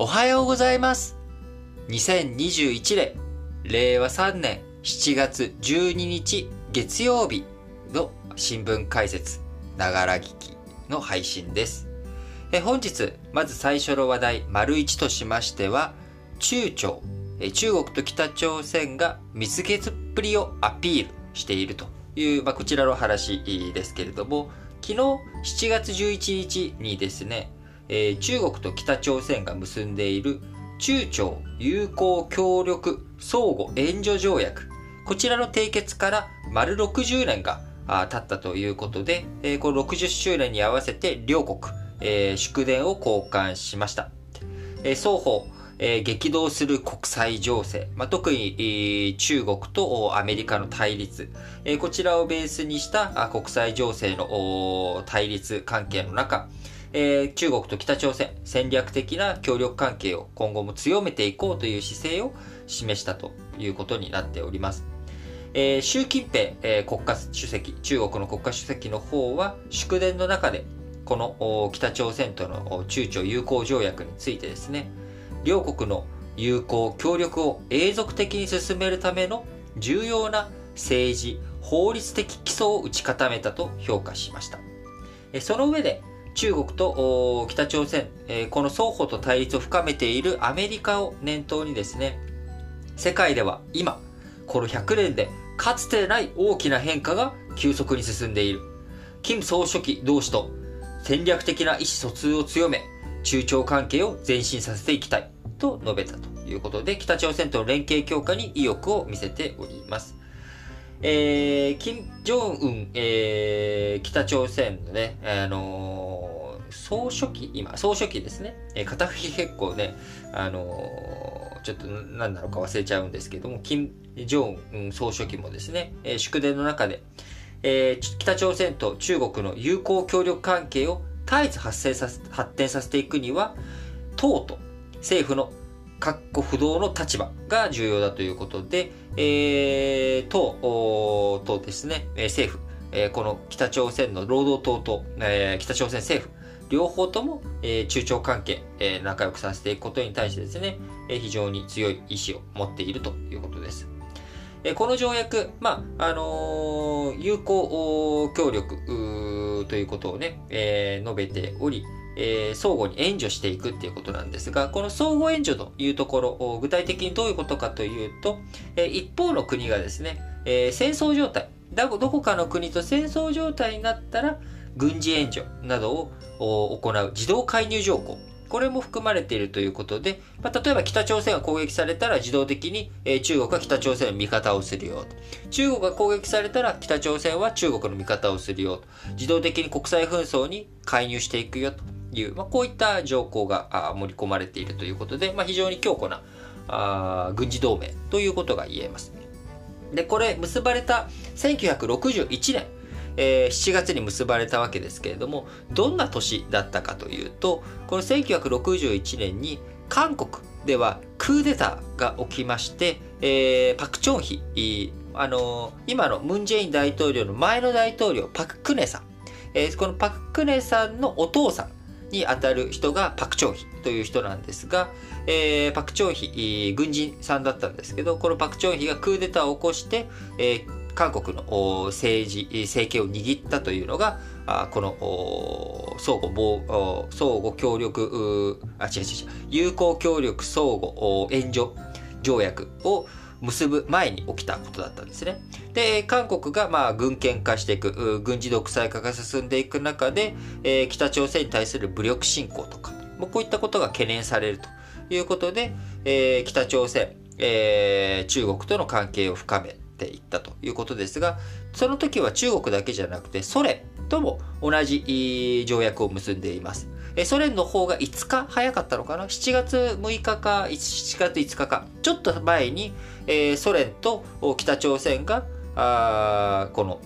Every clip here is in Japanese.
おはようございます。2021年、令和3年7月12日月曜日の新聞解説、ながら聞きの配信です。え本日、まず最初の話題、丸1としましては、中朝、え中国と北朝鮮が蜜月っぷりをアピールしているという、まあ、こちらの話ですけれども、昨日7月11日にですね、えー中国と北朝鮮が結んでいる中朝友好協力相互援助条約。こちらの締結から丸60年が経ったということで、えーこの60周年に合わせて両国、えー祝電を交換しました。えー双方、え激動する国際情勢、まあ、特に、中国とアメリカの対立、えこちらをベースにした国際情勢の対立関係の中、えー中国と北朝鮮戦略的な協力関係を今後も強めていこうという姿勢を示したということになっております。えー習近平、えー国家主席、中国の国家主席の方は祝電の中でこの北朝鮮との中朝友好条約についてですね、両国の友好協力を永続的に進めるための重要な政治、法律的基礎を打ち固めたと評価しました。えその上で中国と北朝鮮、えこの双方と対立を深めているアメリカを念頭にですね、世界では今、この100年でかつてない大きな変化が急速に進んでいる。金総書記同士と戦略的な意思疎通を強め、中朝関係を前進させていきたいと述べたということで、北朝鮮との連携強化に意欲を見せております。えー、金正恩、えー、北朝鮮のね、あのー総書記、今、総書記ですね。えー、肩書き結構ね、あのーちょっと何なのか忘れちゃうんですけども、金正恩総書記もですね、えー祝電の中で、えー北朝鮮と中国の友好協力関係を絶えず発生させ発展させていくには、党と政府の確固不動の立場が重要だということで、えー、党とですね、政府、えーこの北朝鮮の労働党と、えー北朝鮮政府、両方とも、えー中朝関係、えー仲良くさせていくことに対してですね、えー非常に強い意志を持っているということです。えーこの条約、まあ、あのー友好協力ということをね、えー述べており、えー相互に援助していくっていうことなんですが、この相互援助というところ、お具体的にどういうことかというと、えー一方の国がですね、えー戦争状態、だどこかの国と戦争状態になったら、軍事援助などを行う自動介入条項。これも含まれているということで、まあ、例えば北朝鮮が攻撃されたら自動的に、えー中国は北朝鮮の味方をするよと。中国が攻撃されたら北朝鮮は中国の味方をするよと。自動的に国際紛争に介入していくよという、まあ、こういった条項が盛り込まれているということで、まあ、非常に強固なあ軍事同盟ということが言えます。で、これ結ばれた1961年、えー7月に結ばれたわけですけれども、どんな年だったかというと、この1961年に韓国ではクーデターが起きまして、えーパク・チョンヒ、あのー今のムン・ジェイン大統領の前の大統領、パク・クネさん、えーこのパク・クネさんのお父さんにあたる人がパク・チョンヒという人なんですが、えーパク・チョンヒ、軍人さんだったんですけど、このパク・チョンヒがクーデターを起こして、えー韓国の政治、政権を握ったというのが、あこの相互相互協力、あ、違う違う違う、友好協力相互援助条約を結ぶ前に起きたことだったんですね。で、韓国がまあ軍権化していく、軍事独裁化が進んでいく中で、えー北朝鮮に対する武力侵攻とか、もうこういったことが懸念されるということで、えー北朝鮮、えー中国との関係を深めていったということですが、その時は中国だけじゃなくてソ連とも同じ条約を結んでいます。ソ連の方が5日早かったのかな ?7 月6日か7月5日か、ちょっと前に、ソ連と北朝鮮が、あこの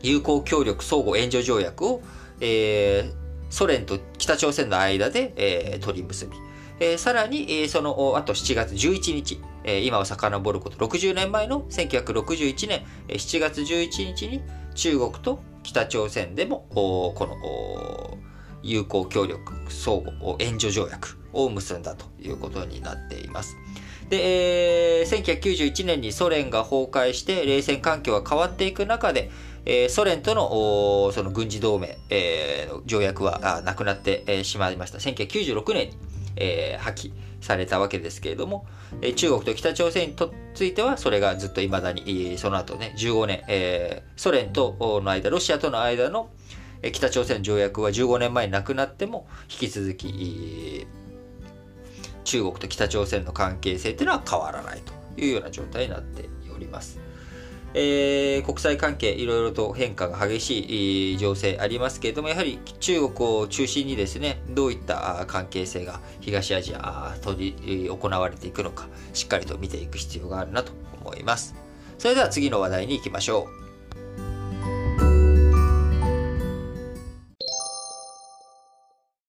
友好協力相互援助条約を、えーソ連と北朝鮮の間で、えー取り結び、えーさらに、えーそのあと7月11日、えー今を遡ること60年前の1961年えー7月11日に中国と北朝鮮でもこの友好協力相互援助条約を結んだということになっています。で、えー、1991年にソ連が崩壊して冷戦環境が変わっていく中で、えー、ソ連とのその軍事同盟、えー、条約はなくなって、えー、しまいました。1996年に、えー、破棄されたわけですけれども、え、中国と北朝鮮についてはそれがずっと未だに、その後ね、15年、えー、ソ連との間、ロシアとの間の、北朝鮮条約は15年前になくなっても引き続き、中国と北朝鮮の関係性っていうのは変わらないというような状態になっております。えー、国際関係いろいろと変化が激しい情勢ありますけれども、やはり中国を中心にですね、どういった関係性が東アジア取り行われていくのか、しっかりと見ていく必要があるなと思います。それでは次の話題に行きましょう。